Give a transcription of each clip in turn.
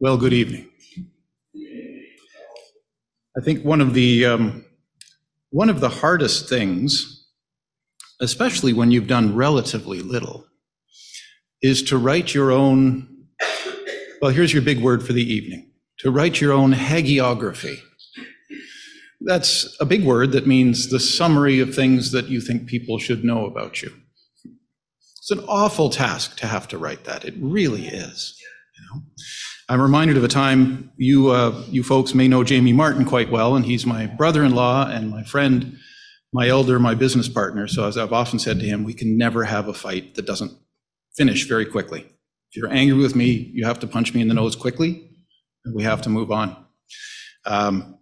Well, good evening. I think one of the um, one of the hardest things, especially when you've done relatively little, is to write your own. Well, here's your big word for the evening: to write your own hagiography. That's a big word that means the summary of things that you think people should know about you. It's an awful task to have to write that. It really is. You know? I'm reminded of a time you uh, you folks may know Jamie Martin quite well, and he's my brother-in-law and my friend, my elder, my business partner. So as I've often said to him, we can never have a fight that doesn't finish very quickly. If you're angry with me, you have to punch me in the nose quickly, and we have to move on. Um,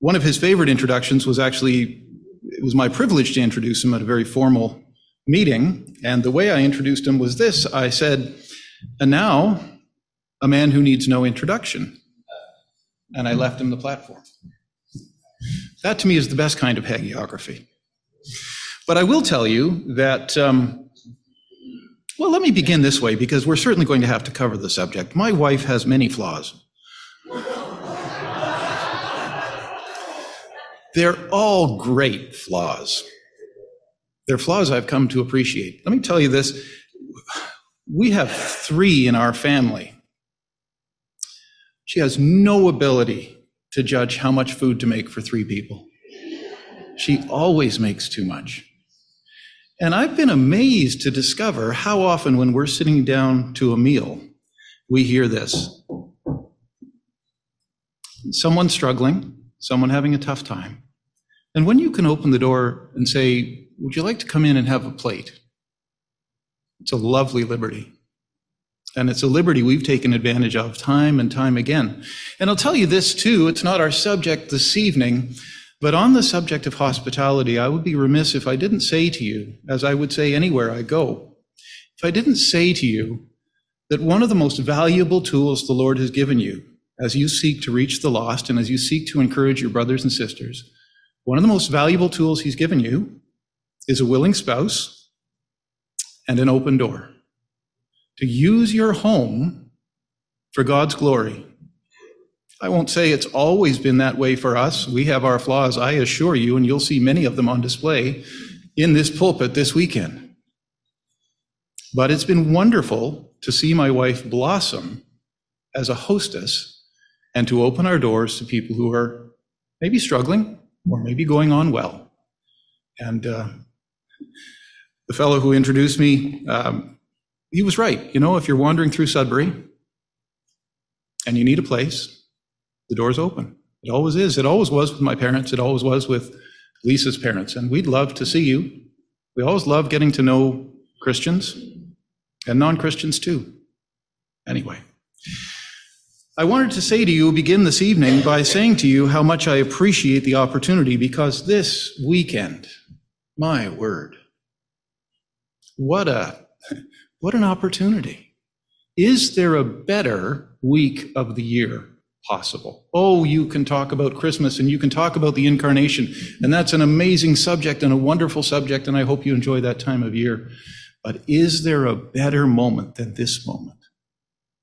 one of his favorite introductions was actually it was my privilege to introduce him at a very formal meeting, and the way I introduced him was this: I said, "And now." A man who needs no introduction. And I left him the platform. That to me is the best kind of hagiography. But I will tell you that, um, well, let me begin this way because we're certainly going to have to cover the subject. My wife has many flaws. They're all great flaws. They're flaws I've come to appreciate. Let me tell you this we have three in our family she has no ability to judge how much food to make for three people. She always makes too much. And I've been amazed to discover how often, when we're sitting down to a meal, we hear this someone struggling, someone having a tough time. And when you can open the door and say, Would you like to come in and have a plate? It's a lovely liberty. And it's a liberty we've taken advantage of time and time again. And I'll tell you this too, it's not our subject this evening, but on the subject of hospitality, I would be remiss if I didn't say to you, as I would say anywhere I go, if I didn't say to you that one of the most valuable tools the Lord has given you as you seek to reach the lost and as you seek to encourage your brothers and sisters, one of the most valuable tools He's given you is a willing spouse and an open door to use your home for God's glory. I won't say it's always been that way for us. We have our flaws, I assure you, and you'll see many of them on display in this pulpit this weekend. But it's been wonderful to see my wife blossom as a hostess and to open our doors to people who are maybe struggling or maybe going on well. And uh, the fellow who introduced me, um, he was right. You know, if you're wandering through Sudbury and you need a place, the door's open. It always is. It always was with my parents. It always was with Lisa's parents. And we'd love to see you. We always love getting to know Christians and non Christians too. Anyway, I wanted to say to you, begin this evening by saying to you how much I appreciate the opportunity because this weekend, my word, what a what an opportunity. Is there a better week of the year possible? Oh, you can talk about Christmas and you can talk about the incarnation, and that's an amazing subject and a wonderful subject, and I hope you enjoy that time of year. But is there a better moment than this moment?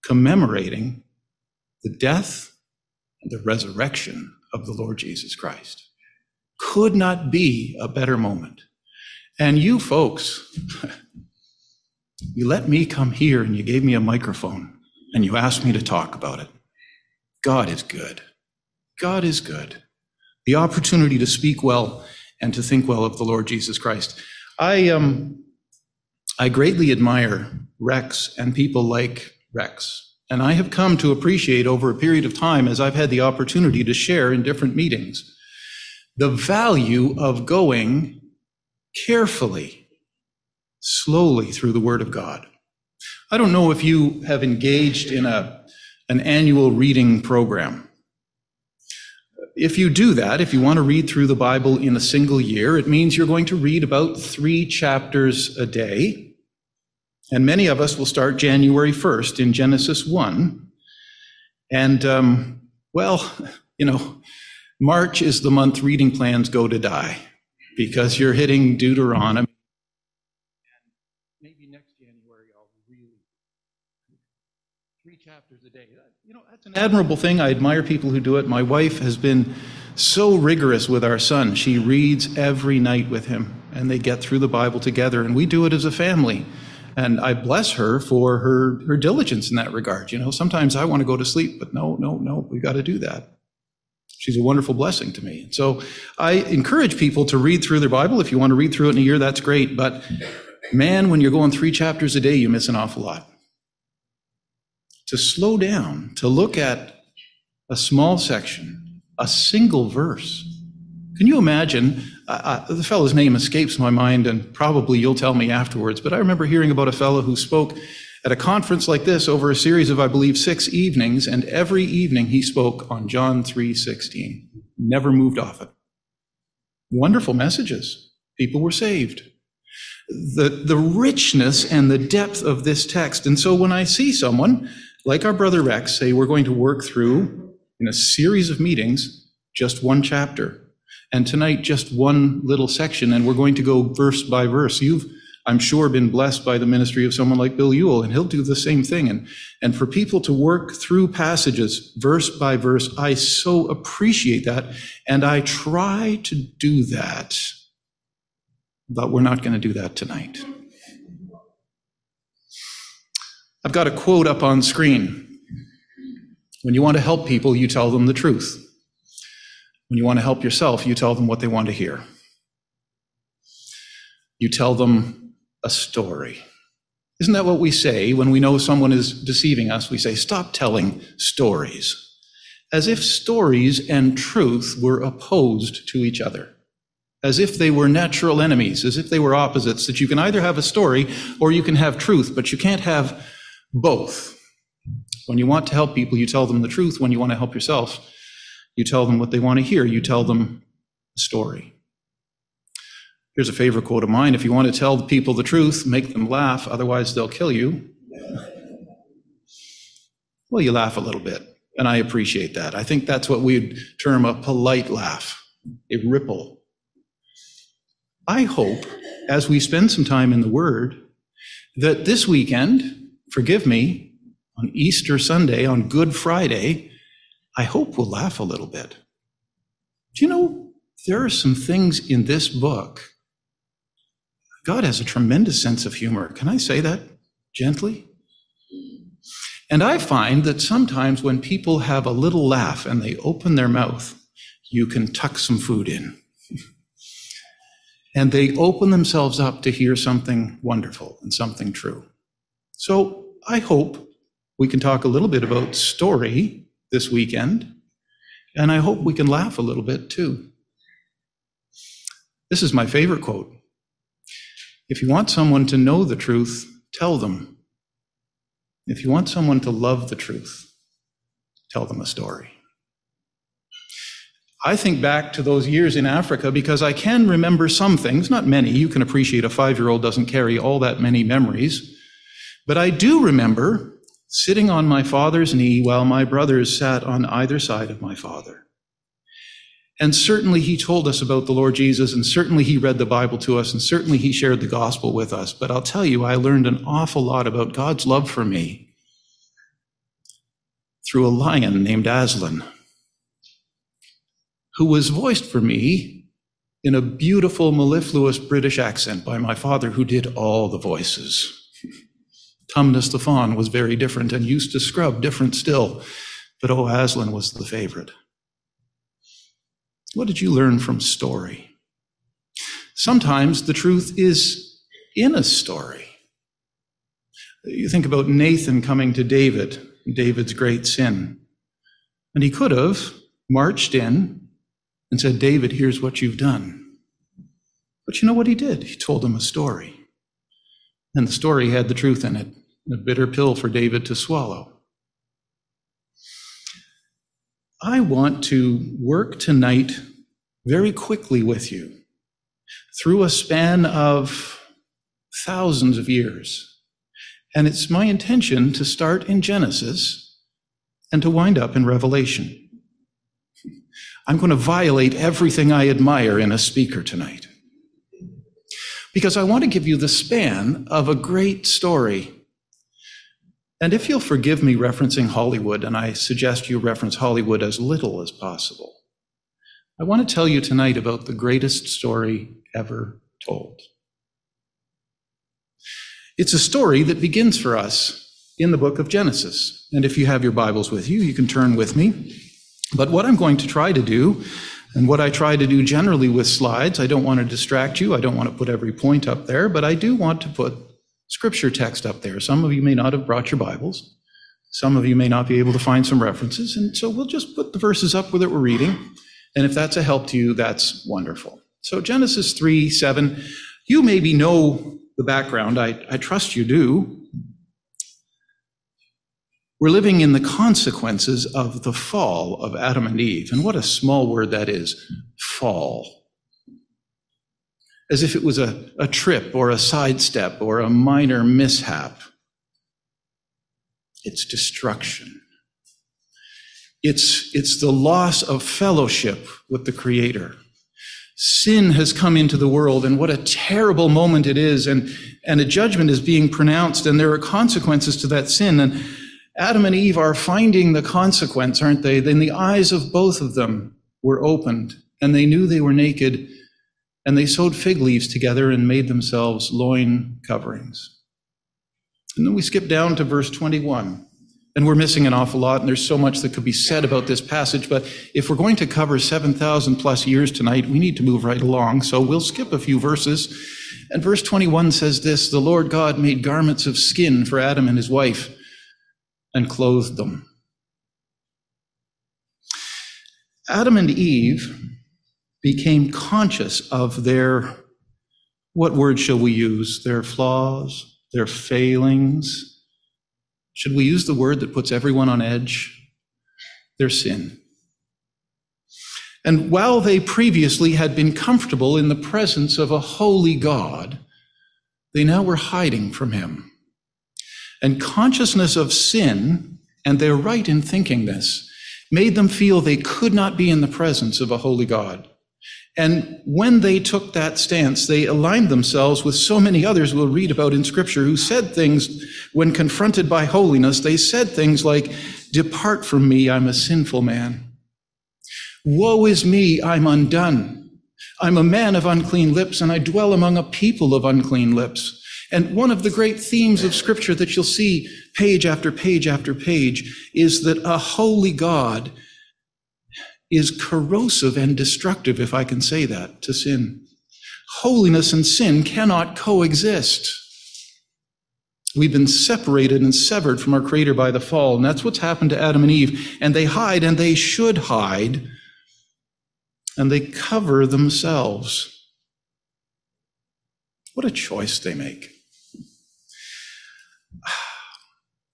Commemorating the death and the resurrection of the Lord Jesus Christ. Could not be a better moment. And you folks, You let me come here and you gave me a microphone and you asked me to talk about it. God is good. God is good. The opportunity to speak well and to think well of the Lord Jesus Christ. I, um, I greatly admire Rex and people like Rex. And I have come to appreciate over a period of time as I've had the opportunity to share in different meetings the value of going carefully slowly through the Word of God. I don't know if you have engaged in a, an annual reading program. If you do that, if you want to read through the Bible in a single year, it means you're going to read about three chapters a day. And many of us will start January 1st in Genesis 1. And, um, well, you know, March is the month reading plans go to die because you're hitting Deuteronomy chapters a day. Uh, you know, that's an admirable thing. I admire people who do it. My wife has been so rigorous with our son. She reads every night with him, and they get through the Bible together, and we do it as a family. And I bless her for her, her diligence in that regard. You know, sometimes I want to go to sleep, but no, no, no, we've got to do that. She's a wonderful blessing to me. So I encourage people to read through their Bible. If you want to read through it in a year, that's great. But man, when you're going three chapters a day, you miss an awful lot to slow down, to look at a small section, a single verse. Can you imagine? Uh, the fellow's name escapes my mind, and probably you'll tell me afterwards, but I remember hearing about a fellow who spoke at a conference like this over a series of, I believe, six evenings, and every evening he spoke on John 3.16. Never moved off it. Wonderful messages. People were saved. The, the richness and the depth of this text. And so when I see someone like our brother Rex, say we're going to work through in a series of meetings just one chapter. And tonight, just one little section, and we're going to go verse by verse. You've, I'm sure, been blessed by the ministry of someone like Bill Ewell, and he'll do the same thing. And, and for people to work through passages verse by verse, I so appreciate that. And I try to do that. But we're not going to do that tonight. I've got a quote up on screen. When you want to help people, you tell them the truth. When you want to help yourself, you tell them what they want to hear. You tell them a story. Isn't that what we say when we know someone is deceiving us? We say, stop telling stories. As if stories and truth were opposed to each other. As if they were natural enemies, as if they were opposites, that you can either have a story or you can have truth, but you can't have both. When you want to help people, you tell them the truth. When you want to help yourself, you tell them what they want to hear. You tell them a story. Here's a favorite quote of mine If you want to tell the people the truth, make them laugh, otherwise, they'll kill you. Well, you laugh a little bit, and I appreciate that. I think that's what we'd term a polite laugh, a ripple. I hope, as we spend some time in the Word, that this weekend, forgive me, on Easter Sunday, on Good Friday, I hope we'll laugh a little bit. Do you know, there are some things in this book. God has a tremendous sense of humor. Can I say that gently? And I find that sometimes when people have a little laugh and they open their mouth, you can tuck some food in. and they open themselves up to hear something wonderful and something true. So I hope we can talk a little bit about story this weekend, and I hope we can laugh a little bit too. This is my favorite quote. If you want someone to know the truth, tell them. If you want someone to love the truth, tell them a story. I think back to those years in Africa because I can remember some things, not many. You can appreciate a five year old doesn't carry all that many memories. But I do remember sitting on my father's knee while my brothers sat on either side of my father. And certainly he told us about the Lord Jesus, and certainly he read the Bible to us, and certainly he shared the gospel with us. But I'll tell you, I learned an awful lot about God's love for me through a lion named Aslan, who was voiced for me in a beautiful, mellifluous British accent by my father, who did all the voices. Tumnus the faun was very different, and Eustace Scrubb different still, but oh, Aslan was the favorite. What did you learn from story? Sometimes the truth is in a story. You think about Nathan coming to David, David's great sin. And he could have marched in and said, David, here's what you've done. But you know what he did? He told him a story. And the story had the truth in it a bitter pill for David to swallow. I want to work tonight very quickly with you through a span of thousands of years. And it's my intention to start in Genesis and to wind up in Revelation. I'm going to violate everything I admire in a speaker tonight. Because I want to give you the span of a great story And if you'll forgive me referencing Hollywood, and I suggest you reference Hollywood as little as possible, I want to tell you tonight about the greatest story ever told. It's a story that begins for us in the book of Genesis. And if you have your Bibles with you, you can turn with me. But what I'm going to try to do, and what I try to do generally with slides, I don't want to distract you, I don't want to put every point up there, but I do want to put scripture text up there. Some of you may not have brought your Bibles. Some of you may not be able to find some references. And so we'll just put the verses up that we're reading. And if that's a help to you, that's wonderful. So Genesis 3 7, you maybe know the background. I, I trust you do. We're living in the consequences of the fall of Adam and Eve. And what a small word that is fall. As if it was a, a trip or a sidestep or a minor mishap. It's destruction. It's, it's the loss of fellowship with the Creator sin has come into the world and what a terrible moment it is and, and a judgment is being pronounced and there are consequences to that sin and adam and eve are finding the consequence aren't they then the eyes of both of them were opened and they knew they were naked and they sewed fig leaves together and made themselves loin coverings and then we skip down to verse 21 and we're missing an awful lot, and there's so much that could be said about this passage. But if we're going to cover 7,000 plus years tonight, we need to move right along. So we'll skip a few verses. And verse 21 says this The Lord God made garments of skin for Adam and his wife and clothed them. Adam and Eve became conscious of their, what word shall we use? Their flaws, their failings should we use the word that puts everyone on edge? Their sin. And while they previously had been comfortable in the presence of a holy God, they now were hiding from him. And consciousness of sin, and they're right in thinking this, made them feel they could not be in the presence of a holy God. And when they took that stance, they aligned themselves with so many others we'll read about in Scripture who said things when confronted by holiness. They said things like, Depart from me, I'm a sinful man. Woe is me, I'm undone. I'm a man of unclean lips, and I dwell among a people of unclean lips. And one of the great themes of Scripture that you'll see page after page after page is that a holy God is corrosive and destructive, if I can say that, to sin. Holiness and sin cannot coexist. We've been separated and severed from our Creator by the fall, and that's what's happened to Adam and Eve. And they hide, and they should hide, and they cover themselves. What a choice they make.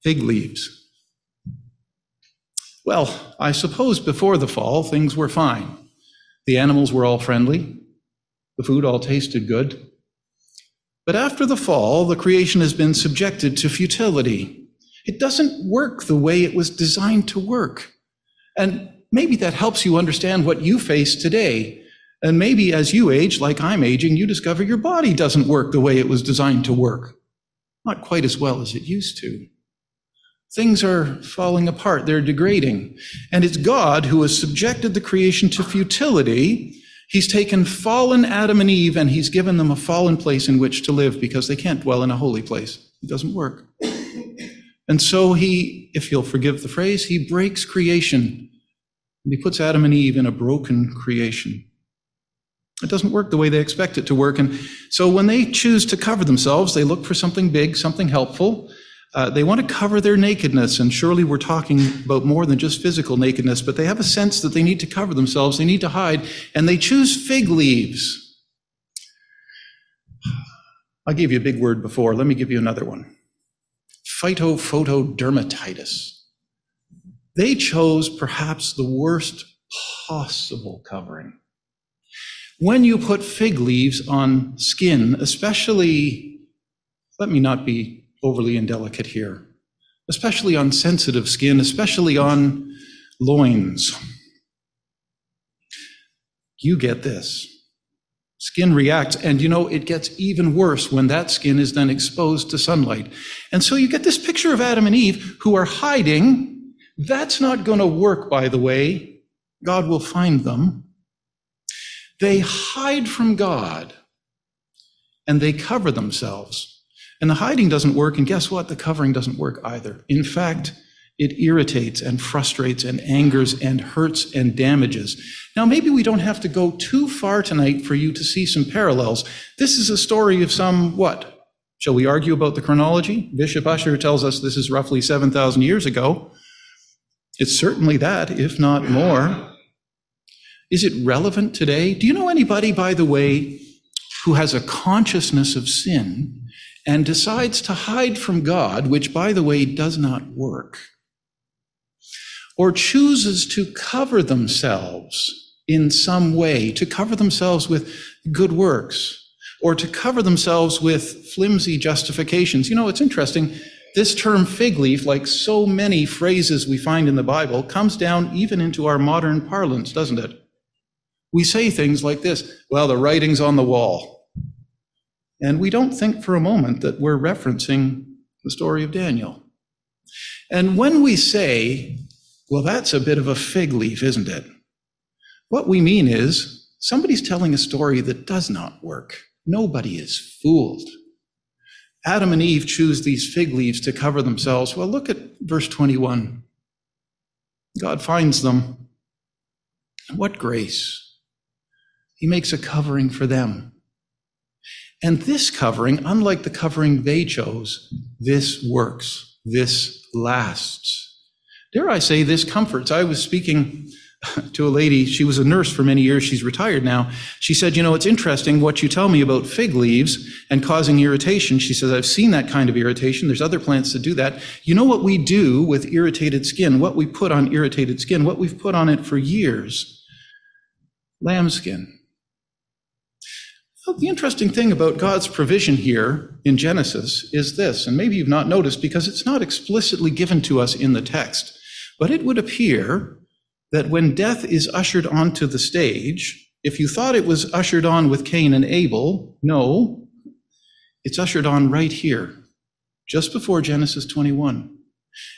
Fig leaves. Well, I suppose before the fall, things were fine. The animals were all friendly, the food all tasted good. But after the fall, the creation has been subjected to futility. It doesn't work the way it was designed to work. And maybe that helps you understand what you face today. And maybe as you age, like I'm aging, you discover your body doesn't work the way it was designed to work. Not quite as well as it used to. Things are falling apart, they're degrading. And it's God who has subjected the creation to futility. He's taken fallen Adam and Eve and he's given them a fallen place in which to live because they can't dwell in a holy place. It doesn't work. And so he, if you'll forgive the phrase, he breaks creation and he puts Adam and Eve in a broken creation. It doesn't work the way they expect it to work. And so when they choose to cover themselves, they look for something big, something helpful. Uh, they want to cover their nakedness, and surely we're talking about more than just physical nakedness, but they have a sense that they need to cover themselves, they need to hide, and they choose fig leaves. I gave you a big word before. Let me give you another one phytophotodermatitis. They chose perhaps the worst possible covering. When you put fig leaves on skin, especially, let me not be overly indelicate here, especially on sensitive skin, especially on loins. You get this Skin reacts, and you know, it gets even worse when that skin is then exposed to sunlight. And so you get this picture of Adam and Eve who are hiding. That's not going to work, by the way. God will find them. They hide from God and they cover themselves. And the hiding doesn't work, and guess what? The covering doesn't work either. In fact, it irritates and frustrates and angers and hurts and damages. Now, maybe we don't have to go too far tonight for you to see some parallels. This is a story of some, what? Shall we argue about the chronology? Bishop Ussher tells us this is roughly 7,000 years ago. It's certainly that, if not more. Is it relevant today? Do you know anybody, by the way, who has a consciousness of sin and decides to hide from God, which, by the way, does not work? or chooses to cover themselves in some way, to cover themselves with good works, or to cover themselves with flimsy justifications. You know, it's interesting. This term fig leaf, like so many phrases we find in the Bible, comes down even into our modern parlance, doesn't it? We say things like this well, the writing's on the wall. And we don't think for a moment that we're referencing the story of Daniel. And when we say well, that's a bit of a fig leaf, isn't it? What we mean is somebody's telling a story that does not work. Nobody is fooled. Adam and Eve choose these fig leaves to cover themselves. Well, look at verse 21. God finds them. What grace! He makes a covering for them. And this covering, unlike the covering they chose, this works. This lasts dare I say, this comforts. I was speaking to a lady, she was a nurse for many years, she's retired now. She said, You know, it's interesting what you tell me about fig leaves and causing irritation. She says, I've seen that kind of irritation. There's other plants that do that. You know what we do with irritated skin, what we put on irritated skin, what we've put on it for years? Lambskin. Well, the interesting thing about God's provision here in Genesis is this, and maybe you've not noticed because it's not explicitly given to us in the text. But it would appear that when death is ushered onto the stage, if you thought it was ushered on with Cain and Abel, no, it's ushered on right here, just before Genesis 21.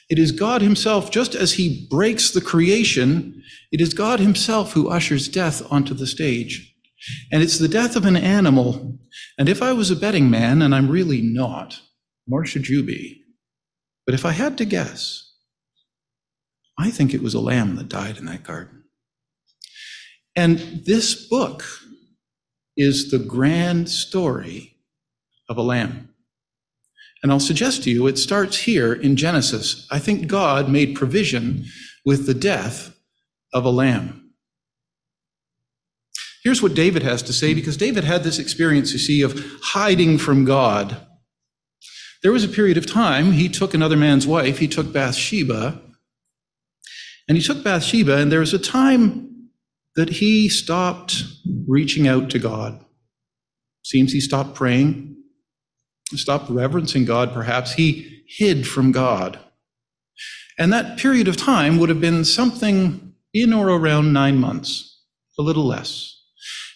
It is God Himself, just as He breaks the creation, it is God Himself who ushers death onto the stage. And it's the death of an animal. And if I was a betting man, and I'm really not, nor should you be, but if I had to guess, I think it was a lamb that died in that garden. And this book is the grand story of a lamb. And I'll suggest to you it starts here in Genesis. I think God made provision with the death of a lamb. Here's what David has to say because David had this experience, you see, of hiding from God. There was a period of time he took another man's wife, he took Bathsheba, and he took Bathsheba, and there was a time that he stopped reaching out to God. Seems he stopped praying, stopped reverencing God, perhaps. He hid from God. And that period of time would have been something in or around nine months, a little less.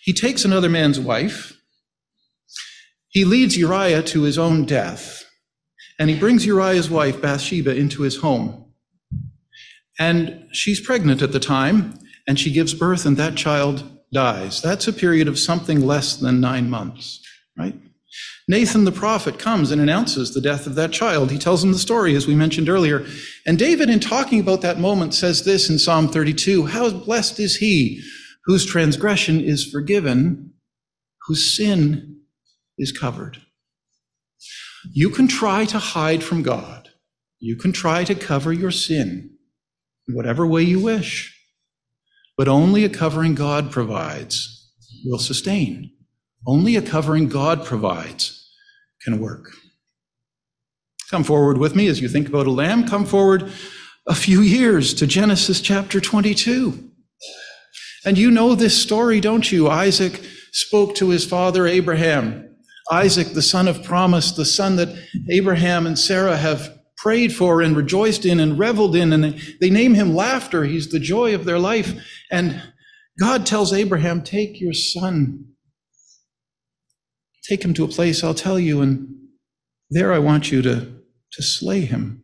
He takes another man's wife. He leads Uriah to his own death. And he brings Uriah's wife, Bathsheba, into his home. And she's pregnant at the time, and she gives birth, and that child dies. That's a period of something less than nine months, right? Nathan the prophet comes and announces the death of that child. He tells him the story, as we mentioned earlier. And David, in talking about that moment, says this in Psalm 32 How blessed is he whose transgression is forgiven, whose sin is covered. You can try to hide from God, you can try to cover your sin in whatever way you wish. But only a covering God provides will sustain. Only a covering God provides can work. Come forward with me as you think about a lamb. Come forward a few years to Genesis chapter 22. And you know this story, don't you? Isaac spoke to his father Abraham. Isaac, the son of promise, the son that Abraham and Sarah have prayed for and rejoiced in and reveled in. And they name him laughter. He's the joy of their life. And God tells Abraham, Take your son, take him to a place I'll tell you, and there I want you to, to slay him.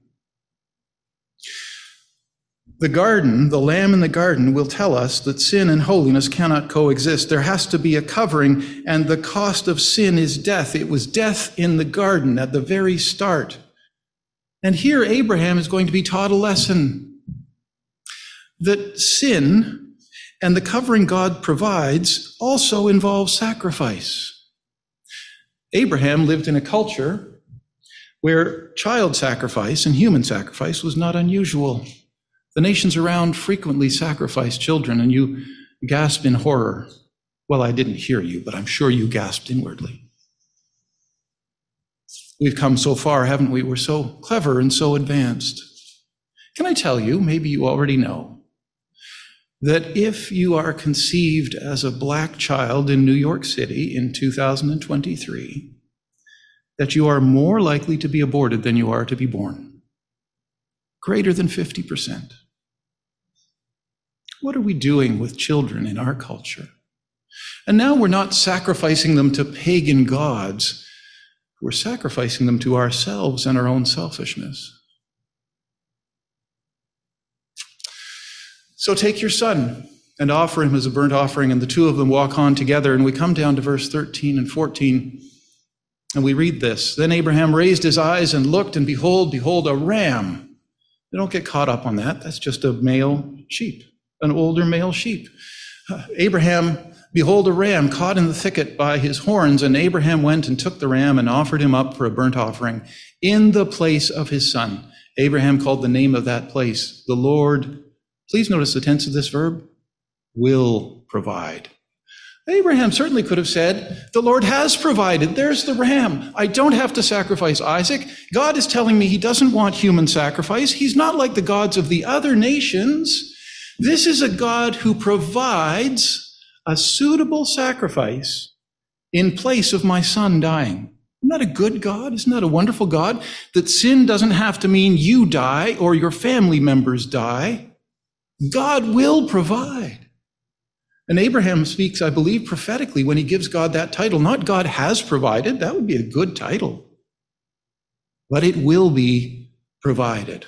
The garden, the lamb in the garden, will tell us that sin and holiness cannot coexist. There has to be a covering, and the cost of sin is death. It was death in the garden at the very start. And here Abraham is going to be taught a lesson that sin and the covering God provides also involves sacrifice. Abraham lived in a culture where child sacrifice and human sacrifice was not unusual. The nations around frequently sacrifice children, and you gasp in horror. Well, I didn't hear you, but I'm sure you gasped inwardly. We've come so far, haven't we? We're so clever and so advanced. Can I tell you, maybe you already know, that if you are conceived as a black child in New York City in 2023, that you are more likely to be aborted than you are to be born. Greater than 50%. What are we doing with children in our culture? And now we're not sacrificing them to pagan gods, we're sacrificing them to ourselves and our own selfishness. So take your son and offer him as a burnt offering, and the two of them walk on together. And we come down to verse 13 and 14, and we read this Then Abraham raised his eyes and looked, and behold, behold, a ram. They don't get caught up on that. That's just a male sheep an older male sheep. Abraham, behold, a ram caught in the thicket by his horns, and Abraham went and took the ram and offered him up for a burnt offering in the place of his son. Abraham called the name of that place the Lord. Please notice the tense of this verb will provide. Abraham certainly could have said, The Lord has provided. There's the ram. I don't have to sacrifice Isaac. God is telling me he doesn't want human sacrifice. He's not like the gods of the other nations. This is a God who provides a suitable sacrifice in place of my son dying. Isn't that a good God? Isn't that a wonderful God? That sin doesn't have to mean you die or your family members die. God will provide. And Abraham speaks, I believe, prophetically when he gives God that title. Not God has provided, that would be a good title, but it will be provided.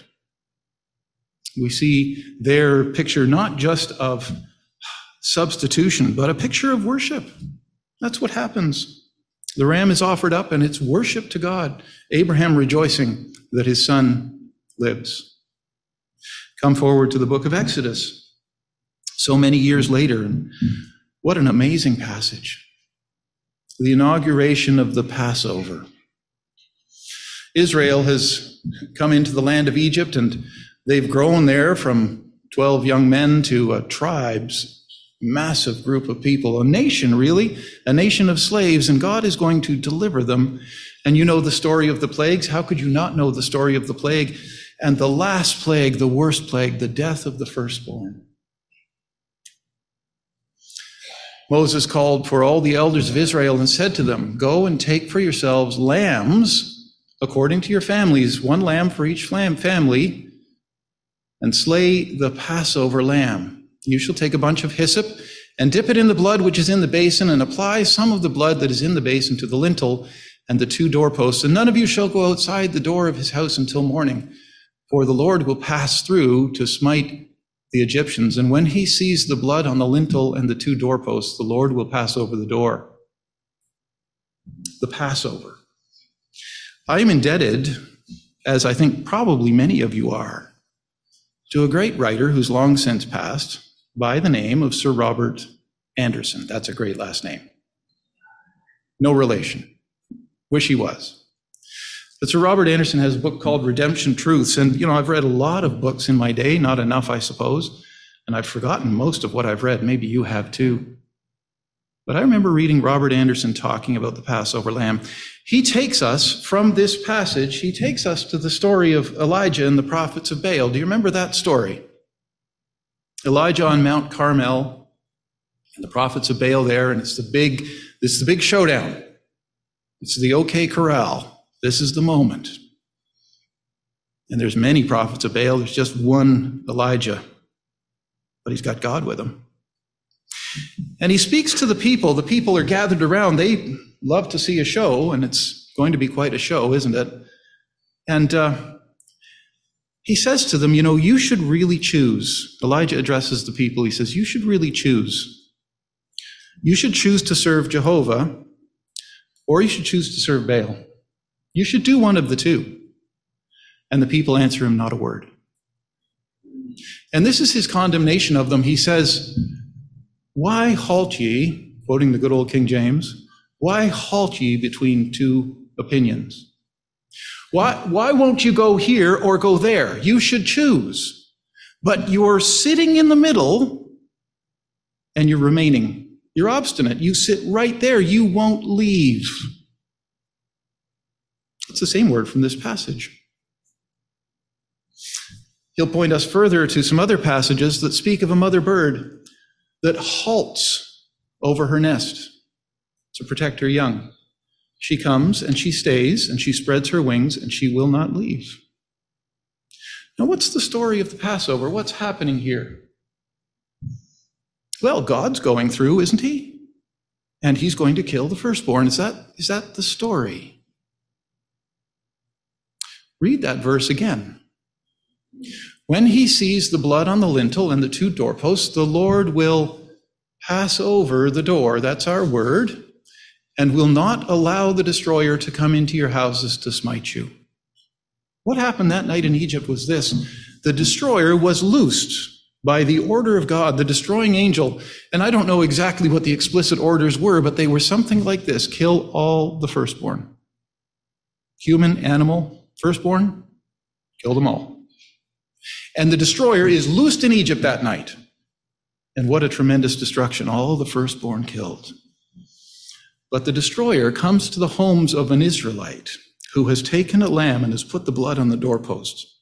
We see their picture not just of substitution, but a picture of worship. That's what happens. The ram is offered up and it's worship to God. Abraham rejoicing that his son lives. Come forward to the book of Exodus. So many years later, and what an amazing passage. The inauguration of the Passover. Israel has come into the land of Egypt and They've grown there from 12 young men to a tribe's massive group of people, a nation, really, a nation of slaves, and God is going to deliver them. And you know the story of the plagues. How could you not know the story of the plague? And the last plague, the worst plague, the death of the firstborn. Moses called for all the elders of Israel and said to them, Go and take for yourselves lambs according to your families, one lamb for each family and slay the Passover lamb. You shall take a bunch of hyssop and dip it in the blood which is in the basin, and apply some of the blood that is in the basin to the lintel and the two doorposts. And none of you shall go outside the door of his house until morning, for the Lord will pass through to smite the Egyptians. And when he sees the blood on the lintel and the two doorposts, the Lord will pass over the door. The Passover. I am indebted, as I think probably many of you are, to a great writer who's long since passed by the name of Sir Robert Anderson. That's a great last name. No relation. Wish he was. But Sir Robert Anderson has a book called Redemption Truths. And, you know, I've read a lot of books in my day, not enough, I suppose. And I've forgotten most of what I've read. Maybe you have too. But I remember reading Robert Anderson talking about the Passover lamb. He takes us from this passage, he takes us to the story of Elijah and the prophets of Baal. Do you remember that story? Elijah on Mount Carmel and the prophets of Baal there, and it's the big, this is the big showdown. It's the OK Corral. This is the moment. And there's many prophets of Baal. There's just one Elijah, but he's got God with him. And he speaks to the people. The people are gathered around. They, love to see a show, and it's going to be quite a show, isn't it? And uh, he says to them, You know, you should really choose. Elijah addresses the people. He says, You should really choose. You should choose to serve Jehovah, or you should choose to serve Baal. You should do one of the two. And the people answer him not a word. And this is his condemnation of them. He says, Why halt ye, quoting the good old King James, why halt ye between two opinions? Why, why won't you go here or go there? You should choose. But you're sitting in the middle and you're remaining. You're obstinate. You sit right there. You won't leave. It's the same word from this passage. He'll point us further to some other passages that speak of a mother bird that halts over her nest to protect her young. She comes and she stays and she spreads her wings and she will not leave. Now, what's the story of the Passover? What's happening here? Well, God's going through, isn't he? And he's going to kill the firstborn. Is that, is that the story? Read that verse again. When he sees the blood on the lintel and the two doorposts, the Lord will pass over the door. That's our word. And will not allow the destroyer to come into your houses to smite you. What happened that night in Egypt was this the destroyer was loosed by the order of God, the destroying angel. And I don't know exactly what the explicit orders were, but they were something like this kill all the firstborn. Human, animal, firstborn, kill them all. And the destroyer is loosed in Egypt that night. And what a tremendous destruction. All the firstborn killed. But the destroyer comes to the homes of an Israelite who has taken a lamb and has put the blood on the doorposts.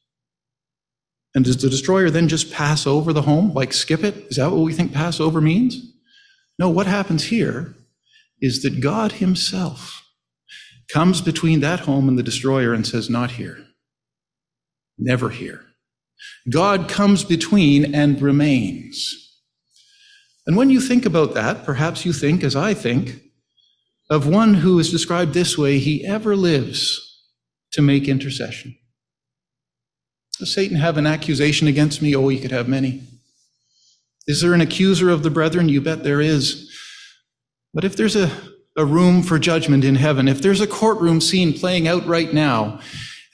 And does the destroyer then just pass over the home, like skip it? Is that what we think Passover means? No, what happens here is that God Himself comes between that home and the destroyer and says, Not here. Never here. God comes between and remains. And when you think about that, perhaps you think, as I think, of one who is described this way he ever lives to make intercession. Does Satan have an accusation against me? Oh, he could have many. Is there an accuser of the brethren? You bet there is. But if there's a, a room for judgment in heaven, if there's a courtroom scene playing out right now,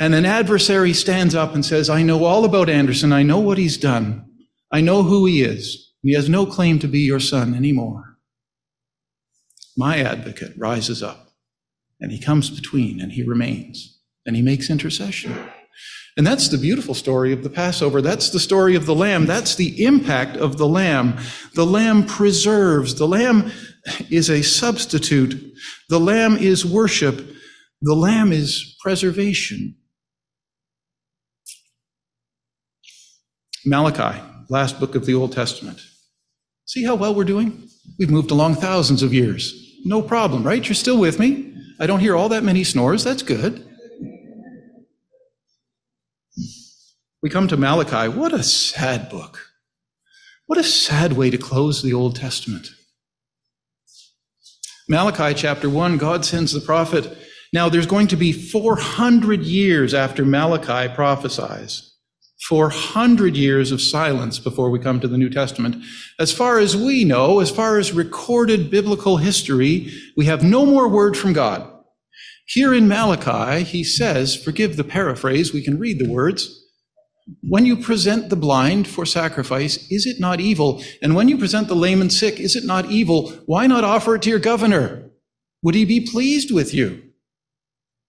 and an adversary stands up and says, I know all about Anderson. I know what he's done. I know who he is. He has no claim to be your son anymore. My advocate rises up and he comes between and he remains and he makes intercession. And that's the beautiful story of the Passover. That's the story of the Lamb. That's the impact of the Lamb. The Lamb preserves. The Lamb is a substitute. The Lamb is worship. The Lamb is preservation. Malachi, last book of the Old Testament. See how well we're doing? We've moved along thousands of years. No problem, right? You're still with me. I don't hear all that many snores. That's good. We come to Malachi. What a sad book. What a sad way to close the Old Testament. Malachi chapter 1, God sends the prophet. Now, there's going to be 400 years after Malachi prophesies 400 years of silence before we come to the New Testament. As far as we know, as far as recorded biblical history, we have no more word from God. Here in Malachi, he says, forgive the paraphrase, we can read the words. When you present the blind for sacrifice, is it not evil? And when you present the lame and sick, is it not evil? Why not offer it to your governor? Would he be pleased with you?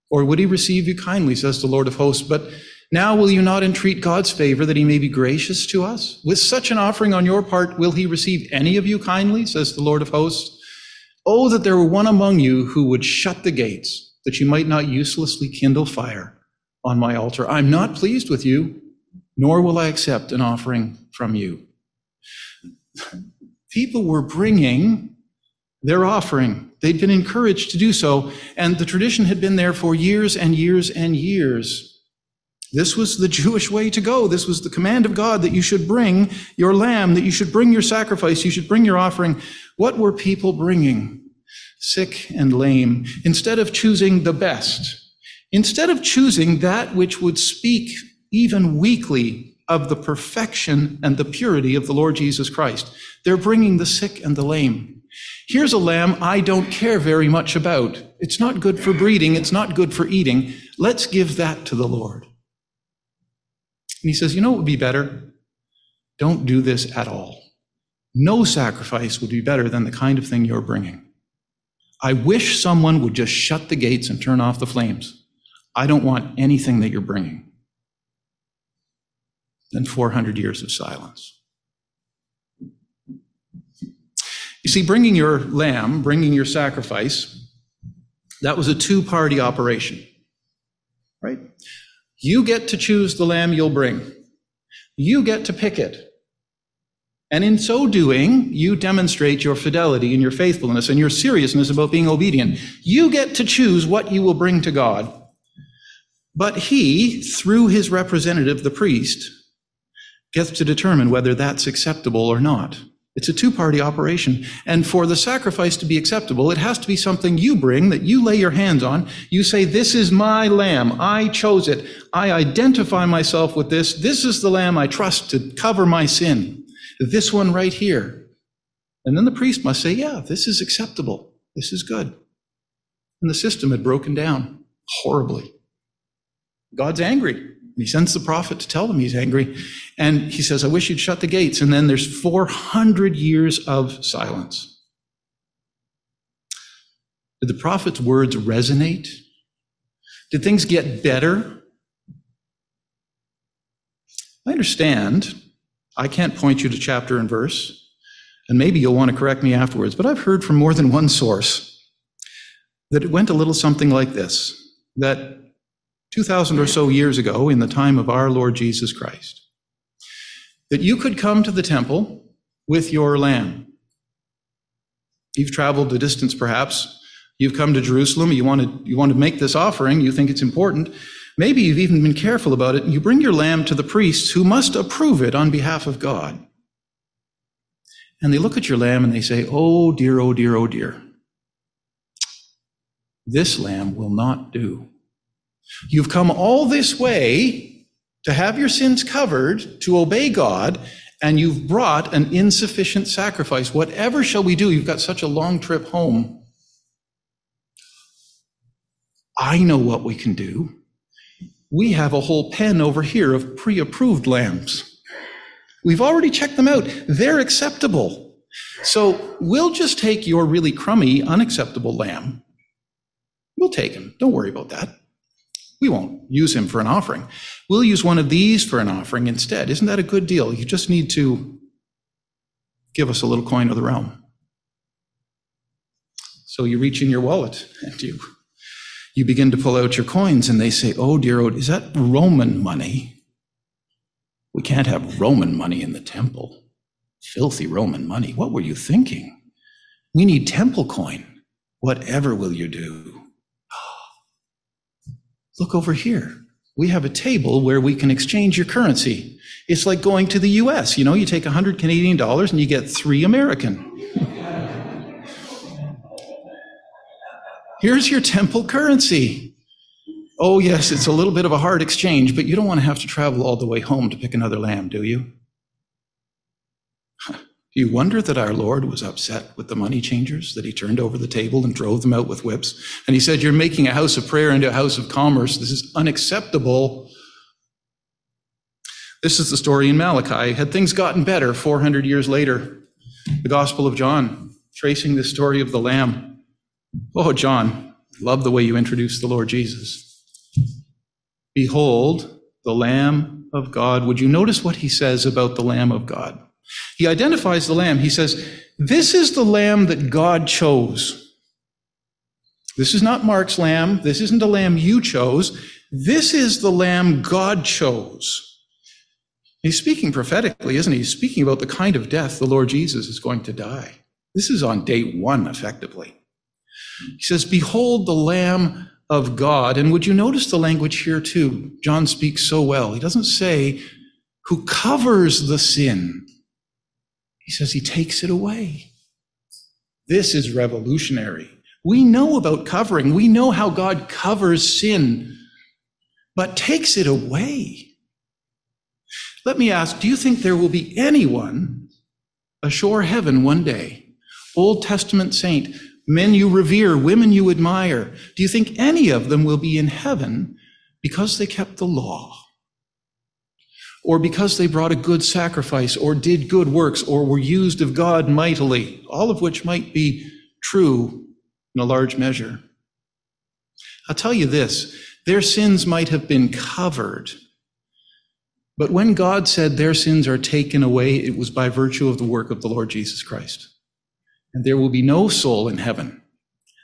Or would he receive you kindly, says the Lord of hosts? But now will you not entreat God's favor that he may be gracious to us? With such an offering on your part, will he receive any of you kindly, says the Lord of hosts? Oh, that there were one among you who would shut the gates, that you might not uselessly kindle fire on my altar. I'm not pleased with you, nor will I accept an offering from you. People were bringing their offering. They'd been encouraged to do so, and the tradition had been there for years and years and years. This was the Jewish way to go. This was the command of God that you should bring your lamb, that you should bring your sacrifice, you should bring your offering. What were people bringing? sick and lame, instead of choosing the best, instead of choosing that which would speak even weakly of the perfection and the purity of the Lord Jesus Christ. They're bringing the sick and the lame. Here's a lamb I don't care very much about. It's not good for breeding. It's not good for eating. Let's give that to the Lord. And he says, You know what would be better? Don't do this at all. No sacrifice would be better than the kind of thing you're bringing. I wish someone would just shut the gates and turn off the flames. I don't want anything that you're bringing. Then 400 years of silence. You see, bringing your lamb, bringing your sacrifice, that was a two party operation, right? You get to choose the lamb you'll bring, you get to pick it. And in so doing, you demonstrate your fidelity and your faithfulness and your seriousness about being obedient. You get to choose what you will bring to God. But he, through his representative, the priest, gets to determine whether that's acceptable or not. It's a two party operation. And for the sacrifice to be acceptable, it has to be something you bring that you lay your hands on. You say, This is my lamb. I chose it. I identify myself with this. This is the lamb I trust to cover my sin. This one right here. And then the priest must say, Yeah, this is acceptable. This is good. And the system had broken down horribly. God's angry. He sends the prophet to tell them he's angry. And he says, I wish you'd shut the gates. And then there's 400 years of silence. Did the prophet's words resonate? Did things get better? I understand. I can't point you to chapter and verse. And maybe you'll want to correct me afterwards, but I've heard from more than one source that it went a little something like this that 2,000 or so years ago, in the time of our Lord Jesus Christ, that you could come to the temple with your lamb. You've traveled the distance, perhaps. You've come to Jerusalem. You want to, you want to make this offering. You think it's important. Maybe you've even been careful about it. And you bring your lamb to the priests who must approve it on behalf of God. And they look at your lamb and they say, Oh dear, oh dear, oh dear. This lamb will not do. You've come all this way to have your sins covered, to obey God, and you've brought an insufficient sacrifice. Whatever shall we do? You've got such a long trip home. I know what we can do. We have a whole pen over here of pre approved lambs. We've already checked them out. They're acceptable. So we'll just take your really crummy, unacceptable lamb. We'll take him. Don't worry about that. We won't use him for an offering. We'll use one of these for an offering instead. Isn't that a good deal? You just need to give us a little coin of the realm. So you reach in your wallet and you you begin to pull out your coins and they say, "Oh dear, oh, is that Roman money? We can't have Roman money in the temple. Filthy Roman money. What were you thinking? We need temple coin. Whatever will you do?" Look over here. We have a table where we can exchange your currency. It's like going to the US. You know, you take 100 Canadian dollars and you get three American. Here's your temple currency. Oh, yes, it's a little bit of a hard exchange, but you don't want to have to travel all the way home to pick another lamb, do you? Do you wonder that our Lord was upset with the money changers, that he turned over the table and drove them out with whips? And he said, You're making a house of prayer into a house of commerce. This is unacceptable. This is the story in Malachi. Had things gotten better 400 years later? The Gospel of John, tracing the story of the Lamb. Oh, John, love the way you introduce the Lord Jesus. Behold, the Lamb of God. Would you notice what he says about the Lamb of God? He identifies the lamb. He says, This is the lamb that God chose. This is not Mark's lamb. This isn't a lamb you chose. This is the lamb God chose. He's speaking prophetically, isn't he? He's speaking about the kind of death the Lord Jesus is going to die. This is on day one, effectively. He says, Behold the Lamb of God. And would you notice the language here too? John speaks so well. He doesn't say, who covers the sin he says he takes it away. This is revolutionary. We know about covering. We know how God covers sin, but takes it away. Let me ask do you think there will be anyone ashore heaven one day, Old Testament saint, men you revere, women you admire, do you think any of them will be in heaven because they kept the law? Or because they brought a good sacrifice, or did good works, or were used of God mightily, all of which might be true in a large measure. I'll tell you this their sins might have been covered, but when God said their sins are taken away, it was by virtue of the work of the Lord Jesus Christ. And there will be no soul in heaven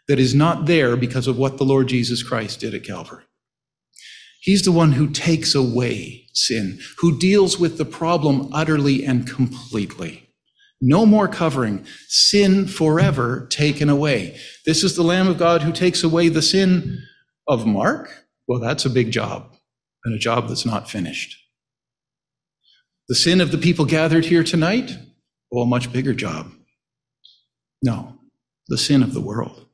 that is not there because of what the Lord Jesus Christ did at Calvary. He's the one who takes away sin, who deals with the problem utterly and completely. No more covering, sin forever taken away. This is the Lamb of God who takes away the sin of Mark. Well, that's a big job and a job that's not finished. The sin of the people gathered here tonight? Oh, a much bigger job. No, the sin of the world.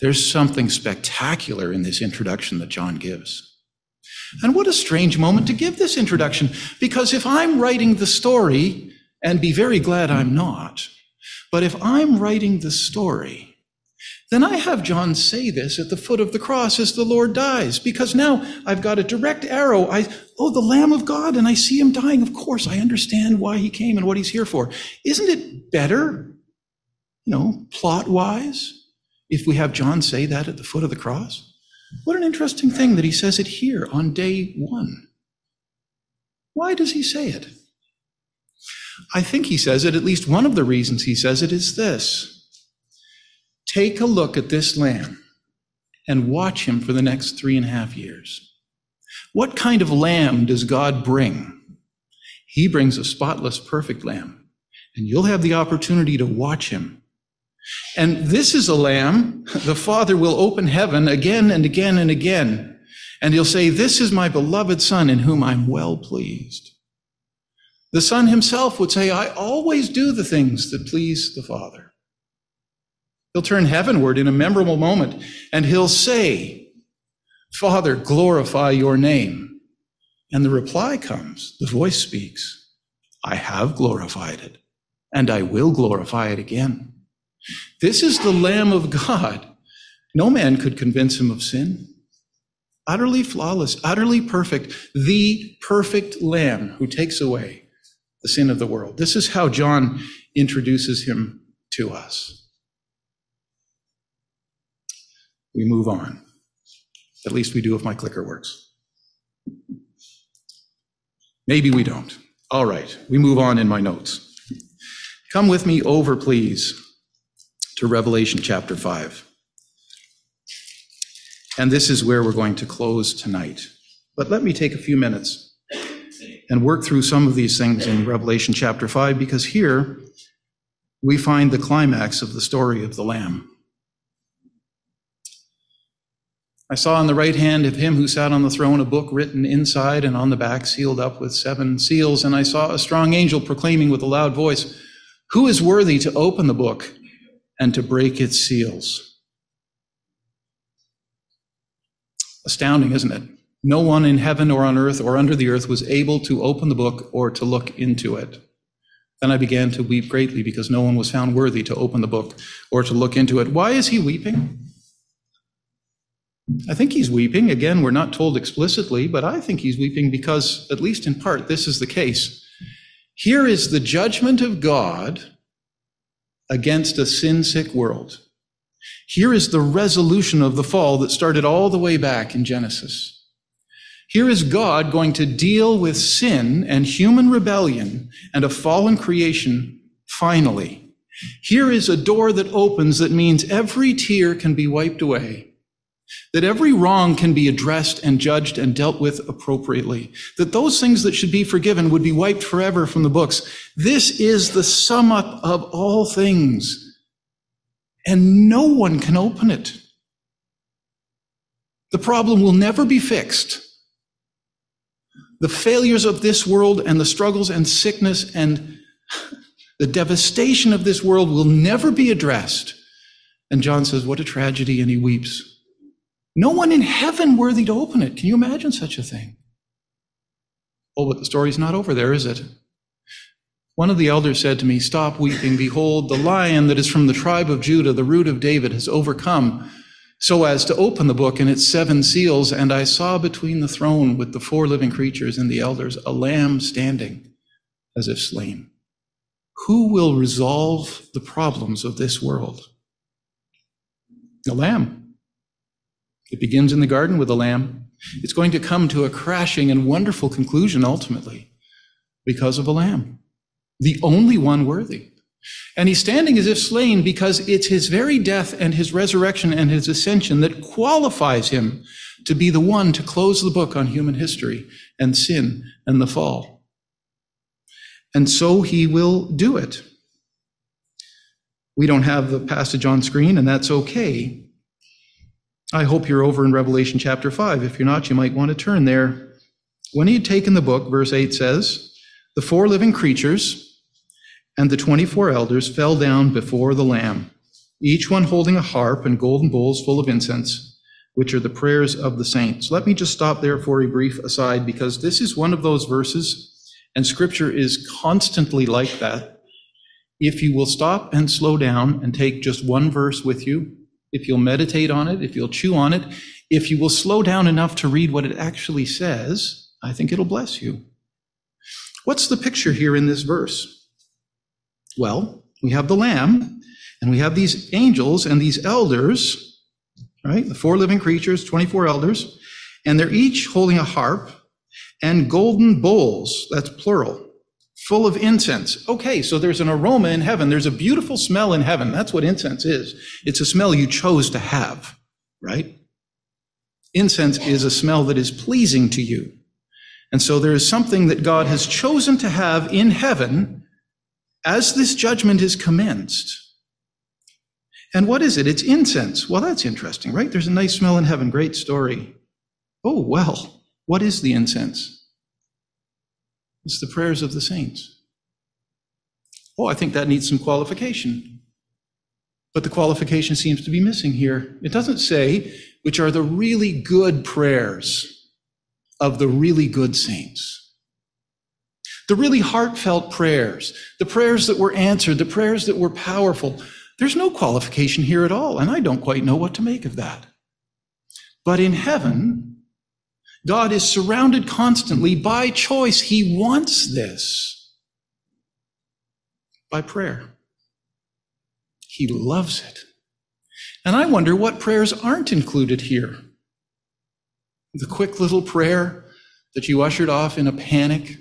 There's something spectacular in this introduction that John gives. And what a strange moment to give this introduction, because if I'm writing the story, and be very glad I'm not, but if I'm writing the story, then I have John say this at the foot of the cross as the Lord dies, because now I've got a direct arrow. I, oh, the Lamb of God, and I see him dying. Of course, I understand why he came and what he's here for. Isn't it better, you know, plot wise, if we have John say that at the foot of the cross? What an interesting thing that he says it here on day one. Why does he say it? I think he says it, at least one of the reasons he says it is this Take a look at this lamb and watch him for the next three and a half years. What kind of lamb does God bring? He brings a spotless, perfect lamb, and you'll have the opportunity to watch him and this is a lamb. The Father will open heaven again and again and again. And he'll say, This is my beloved Son in whom I'm well pleased. The Son himself would say, I always do the things that please the Father. He'll turn heavenward in a memorable moment and he'll say, Father, glorify your name. And the reply comes, the voice speaks, I have glorified it, and I will glorify it again. This is the Lamb of God. No man could convince him of sin. Utterly flawless, utterly perfect, the perfect Lamb who takes away the sin of the world. This is how John introduces him to us. We move on. At least we do if my clicker works. Maybe we don't. All right, we move on in my notes. Come with me over, please, to Revelation chapter 5. And this is where we're going to close tonight. But let me take a few minutes and work through some of these things in Revelation chapter 5, because here we find the climax of the story of the Lamb. I saw on the right hand of him who sat on the throne a book written inside and on the back, sealed up with seven seals. And I saw a strong angel proclaiming with a loud voice, Who is worthy to open the book and to break its seals. Astounding, isn't it? No one in heaven or on earth or under the earth was able to open the book or to look into it. Then I began to weep greatly because no one was found worthy to open the book or to look into it. Why is he weeping? I think he's weeping. Again, we're not told explicitly, but I think he's weeping because, at least in part, this is the case. Here is the judgment of God against a sin sick world. Here is the resolution of the fall that started all the way back in Genesis. Here is God going to deal with sin and human rebellion and a fallen creation finally. Here is a door that opens that means every tear can be wiped away that every wrong can be addressed and judged and dealt with appropriately, that those things that should be forgiven would be wiped forever from the books. This is the sum up of all things, and no one can open it. The problem will never be fixed. The failures of this world and the struggles and sickness and The devastation of this world will never be addressed. And John says, What a tragedy, and he weeps. No one in heaven worthy to open it. Can you imagine such a thing? Oh, but the story's not over there, is it? One of the elders said to me, Stop weeping. Behold, the lion that is from the tribe of Judah, the root of David, has overcome so as to open the book and its seven seals. And I saw between the throne with the four living creatures and the elders a lamb standing as if slain. Who will resolve the problems of this world? The lamb. It begins in the garden with the lamb. It's going to come to a crashing and wonderful conclusion ultimately because of a lamb, the only one worthy. And he's standing as if slain because it's his very death and his resurrection and his ascension that qualifies him to be the one to close the book on human history and sin and the fall. And so he will do it. We don't have the passage on screen, and that's okay. I hope you're over in Revelation chapter 5. If you're not, you might want to turn there. When he had taken the book, verse 8 says, The four living creatures and the 24 elders fell down before the Lamb, each one holding a harp and golden bowls full of incense, which are the prayers of the saints. Let me just stop there for a brief aside because this is one of those verses, and scripture is constantly like that. If you will stop and slow down and take just one verse with you, if you'll meditate on it, if you'll chew on it, if you will slow down enough to read what it actually says, I think it'll bless you. What's the picture here in this verse? Well, we have the Lamb, and we have these angels and these elders, right? The four living creatures, 24 elders, and they're each holding a harp and golden bowls, that's plural, full of incense. Okay, so there's an aroma in heaven. There's a beautiful smell in heaven. That's what incense is. It's a smell you chose to have, right? Incense is a smell that is pleasing to you. And so there is something that God has chosen to have in heaven as this judgment is commenced. And what is it? It's incense. Well, that's interesting, right? There's a nice smell in heaven. Great story. Oh, well, what is the incense? It's the prayers of the saints. Oh, I think that needs some qualification. But the qualification seems to be missing here. It doesn't say which are the really good prayers of the really good saints. The really heartfelt prayers, the prayers that were answered, the prayers that were powerful. There's no qualification here at all, and I don't quite know what to make of that. But in heaven, God is surrounded constantly by choice. He wants this by prayer. He loves it. And I wonder what prayers aren't included here. The quick little prayer that you ushered off in a panic,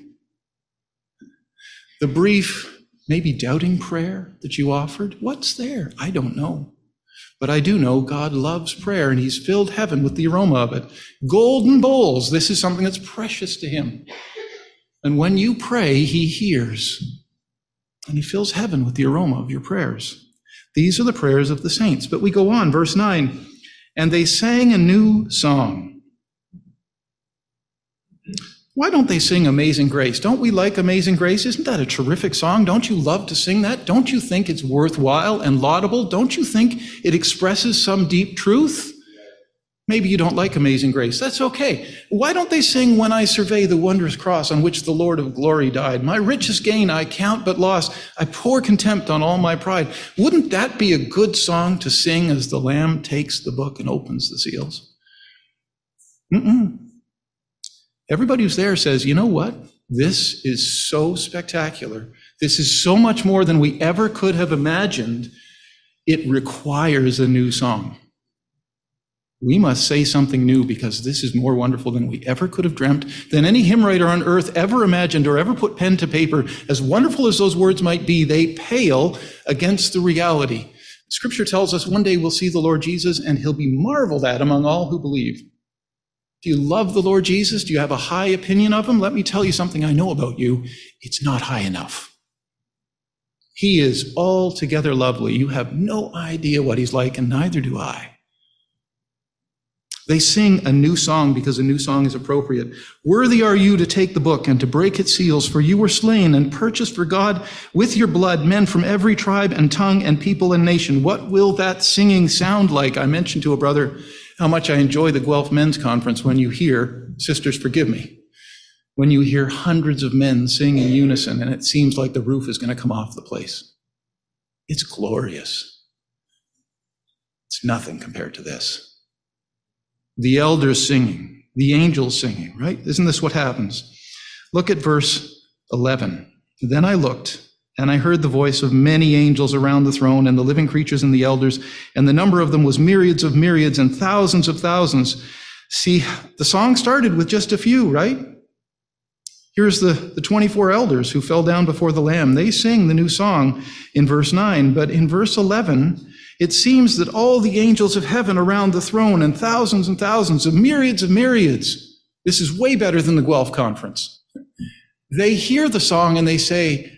the brief, maybe doubting prayer that you offered. What's there? I don't know. But I do know God loves prayer and he's filled heaven with the aroma of it. Golden bowls, this is something that's precious to him. And when you pray, he hears and he fills heaven with the aroma of your prayers. These are the prayers of the saints. But we go on, verse 9, and they sang a new song. Why don't they sing Amazing Grace? Don't we like Amazing Grace? Isn't that a terrific song? Don't you love to sing that? Don't you think it's worthwhile and laudable? Don't you think it expresses some deep truth? Maybe you don't like Amazing Grace. That's okay. Why don't they sing When I Survey the Wondrous Cross on which the Lord of Glory died? My richest gain I count but loss. I pour contempt on all my pride. Wouldn't that be a good song to sing as the Lamb takes the book and opens the seals? Mm-mm. Everybody who's there says, you know what? This is so spectacular. This is so much more than we ever could have imagined. It requires a new song. We must say something new because this is more wonderful than we ever could have dreamt, than any hymn writer on earth ever imagined or ever put pen to paper. As wonderful as those words might be, they pale against the reality. Scripture tells us one day we'll see the Lord Jesus and he'll be marveled at among all who believe. Do you love the Lord Jesus? Do you have a high opinion of him? Let me tell you something I know about you. It's not high enough. He is altogether lovely. You have no idea what he's like, and neither do I. They sing a new song because a new song is appropriate. Worthy are you to take the book and to break its seals, for you were slain and purchased for God with your blood men from every tribe and tongue and people and nation. What will that singing sound like? I mentioned to a brother how much I enjoy the Guelph Men's Conference when you hear, Sisters, forgive me, when you hear hundreds of men sing in unison and it seems like the roof is going to come off the place. It's glorious. It's nothing compared to this the elders singing, the angels singing, right? Isn't this what happens? Look at verse 11. Then I looked, and I heard the voice of many angels around the throne, and the living creatures and the elders, and the number of them was myriads of myriads and thousands of thousands. See, the song started with just a few, right? Here's the, the 24 elders who fell down before the Lamb. They sing the new song in verse 9, but in verse 11, it seems that all the angels of heaven around the throne and thousands and thousands of myriads of myriads, this is way better than the Guelph conference. They hear the song and they say,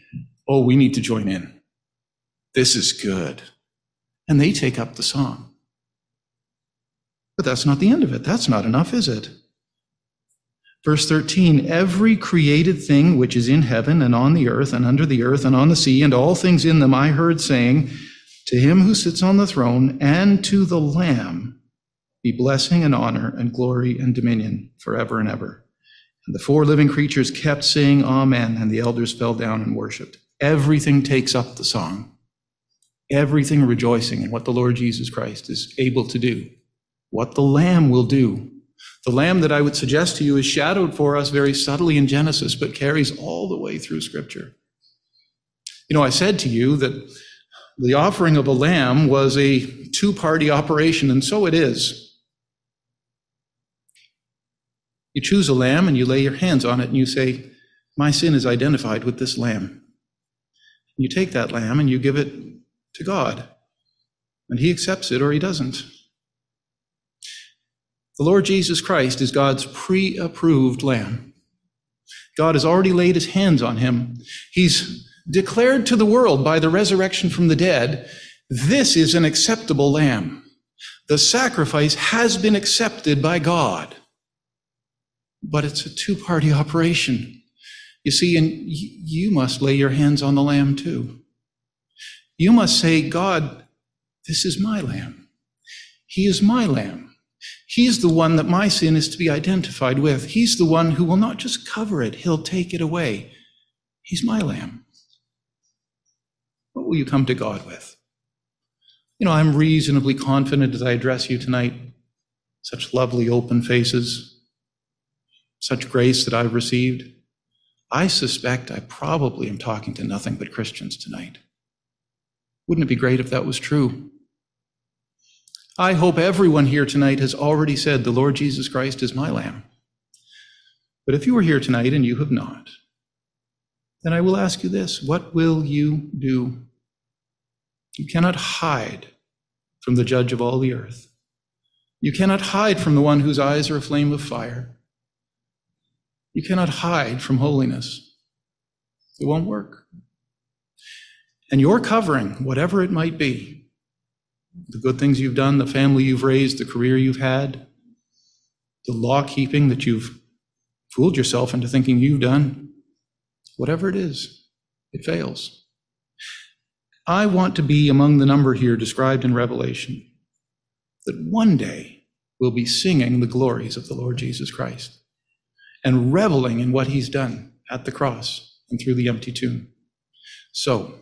Oh, we need to join in. This is good. And they take up the song. But that's not the end of it. That's not enough, is it? Verse 13 Every created thing which is in heaven and on the earth and under the earth and on the sea and all things in them I heard saying, to him who sits on the throne and to the Lamb be blessing and honor and glory and dominion forever and ever. And the four living creatures kept saying, Amen, and the elders fell down and worshiped. Everything takes up the song, everything rejoicing in what the Lord Jesus Christ is able to do, what the Lamb will do. The Lamb that I would suggest to you is shadowed for us very subtly in Genesis, but carries all the way through Scripture. You know, I said to you that the offering of a lamb was a two party operation, and so it is. You choose a lamb and you lay your hands on it and you say, My sin is identified with this lamb. You take that lamb and you give it to God, and He accepts it or He doesn't. The Lord Jesus Christ is God's pre approved lamb. God has already laid His hands on Him. He's declared to the world by the resurrection from the dead, this is an acceptable lamb. The sacrifice has been accepted by God. But it's a two party operation. You see, and you must lay your hands on the lamb too. You must say, God, this is my lamb. He is my lamb. He's the one that my sin is to be identified with. He's the one who will not just cover it, he'll take it away. He's my lamb What will you come to God with? You know, I'm reasonably confident as I address you tonight. Such lovely open faces, such grace that I've received. I suspect I probably am talking to nothing but Christians tonight. Wouldn't it be great if that was true? I hope everyone here tonight has already said, The Lord Jesus Christ is my Lamb. But if you are here tonight and you have not, then I will ask you this What will you do? You cannot hide from the judge of all the earth. You cannot hide from the one whose eyes are a flame of fire. You cannot hide from holiness. It won't work. And your covering, whatever it might be, the good things you've done, the family you've raised, the career you've had, the law keeping that you've fooled yourself into thinking you've done, whatever it is, it fails. I want to be among the number here described in Revelation, that one day we'll be singing the glories of the Lord Jesus Christ and reveling in what he's done at the cross and through the empty tomb. So,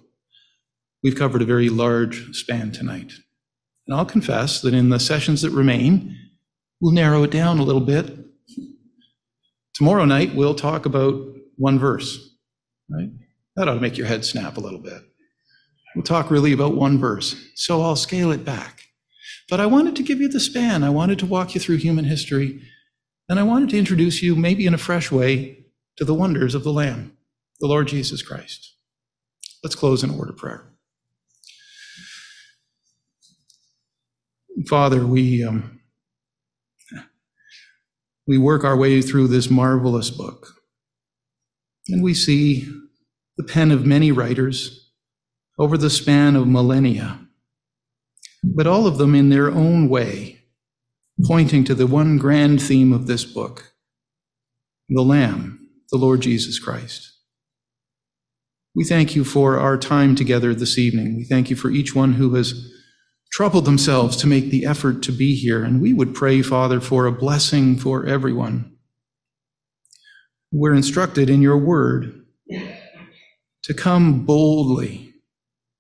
we've covered a very large span tonight. And I'll confess that in the sessions that remain, we'll narrow it down a little bit. Tomorrow night, we'll talk about one verse, right? That ought to make your head snap a little bit. We'll talk really about one verse, so I'll scale it back. But I wanted to give you the span. I wanted to walk you through human history, and I wanted to introduce you, maybe in a fresh way, to the wonders of the Lamb, the Lord Jesus Christ. Let's close in a word of prayer. Father, we um, we work our way through this marvelous book, and we see the pen of many writers over the span of millennia, but all of them in their own way pointing to the one grand theme of this book the Lamb, the Lord Jesus Christ. We thank you for our time together this evening. We thank you for each one who has troubled themselves to make the effort to be here. And we would pray, Father, for a blessing for everyone. We're instructed in your word to come boldly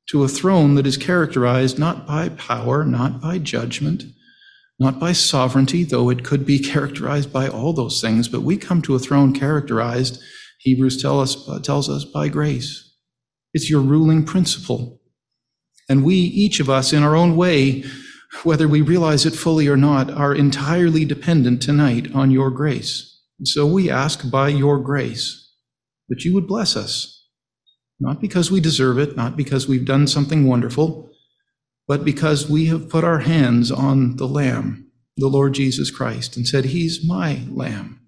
to a throne that is characterized not by power, not by judgment, not by sovereignty, though it could be characterized by all those things, but we come to a throne characterized, Hebrews tell us, uh, tells us, by grace. It's your ruling principle. And we, each of us, in our own way, whether we realize it fully or not, are entirely dependent tonight on your grace. And so we ask by your grace that you would bless us not because we deserve it, not because we've done something wonderful, but because we have put our hands on the Lamb, the Lord Jesus Christ, and said, He's my Lamb.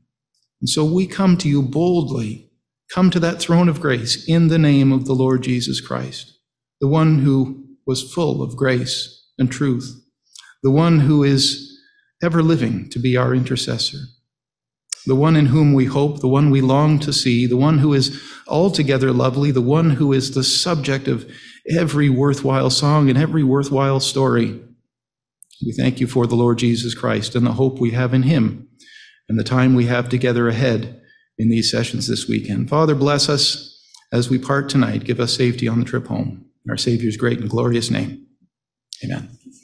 And so we come to you boldly, come to that throne of grace in the name of the Lord Jesus Christ, the one who was full of grace and truth, the one who is ever living to be our intercessor the one in whom we hope, the one we long to see, the one who is altogether lovely, the one who is the subject of every worthwhile song and every worthwhile story. We thank you for the Lord Jesus Christ and the hope we have in him and the time we have together ahead in these sessions this weekend. Father, bless us as we part tonight. Give us safety on the trip home. In our Savior's great and glorious name. Amen.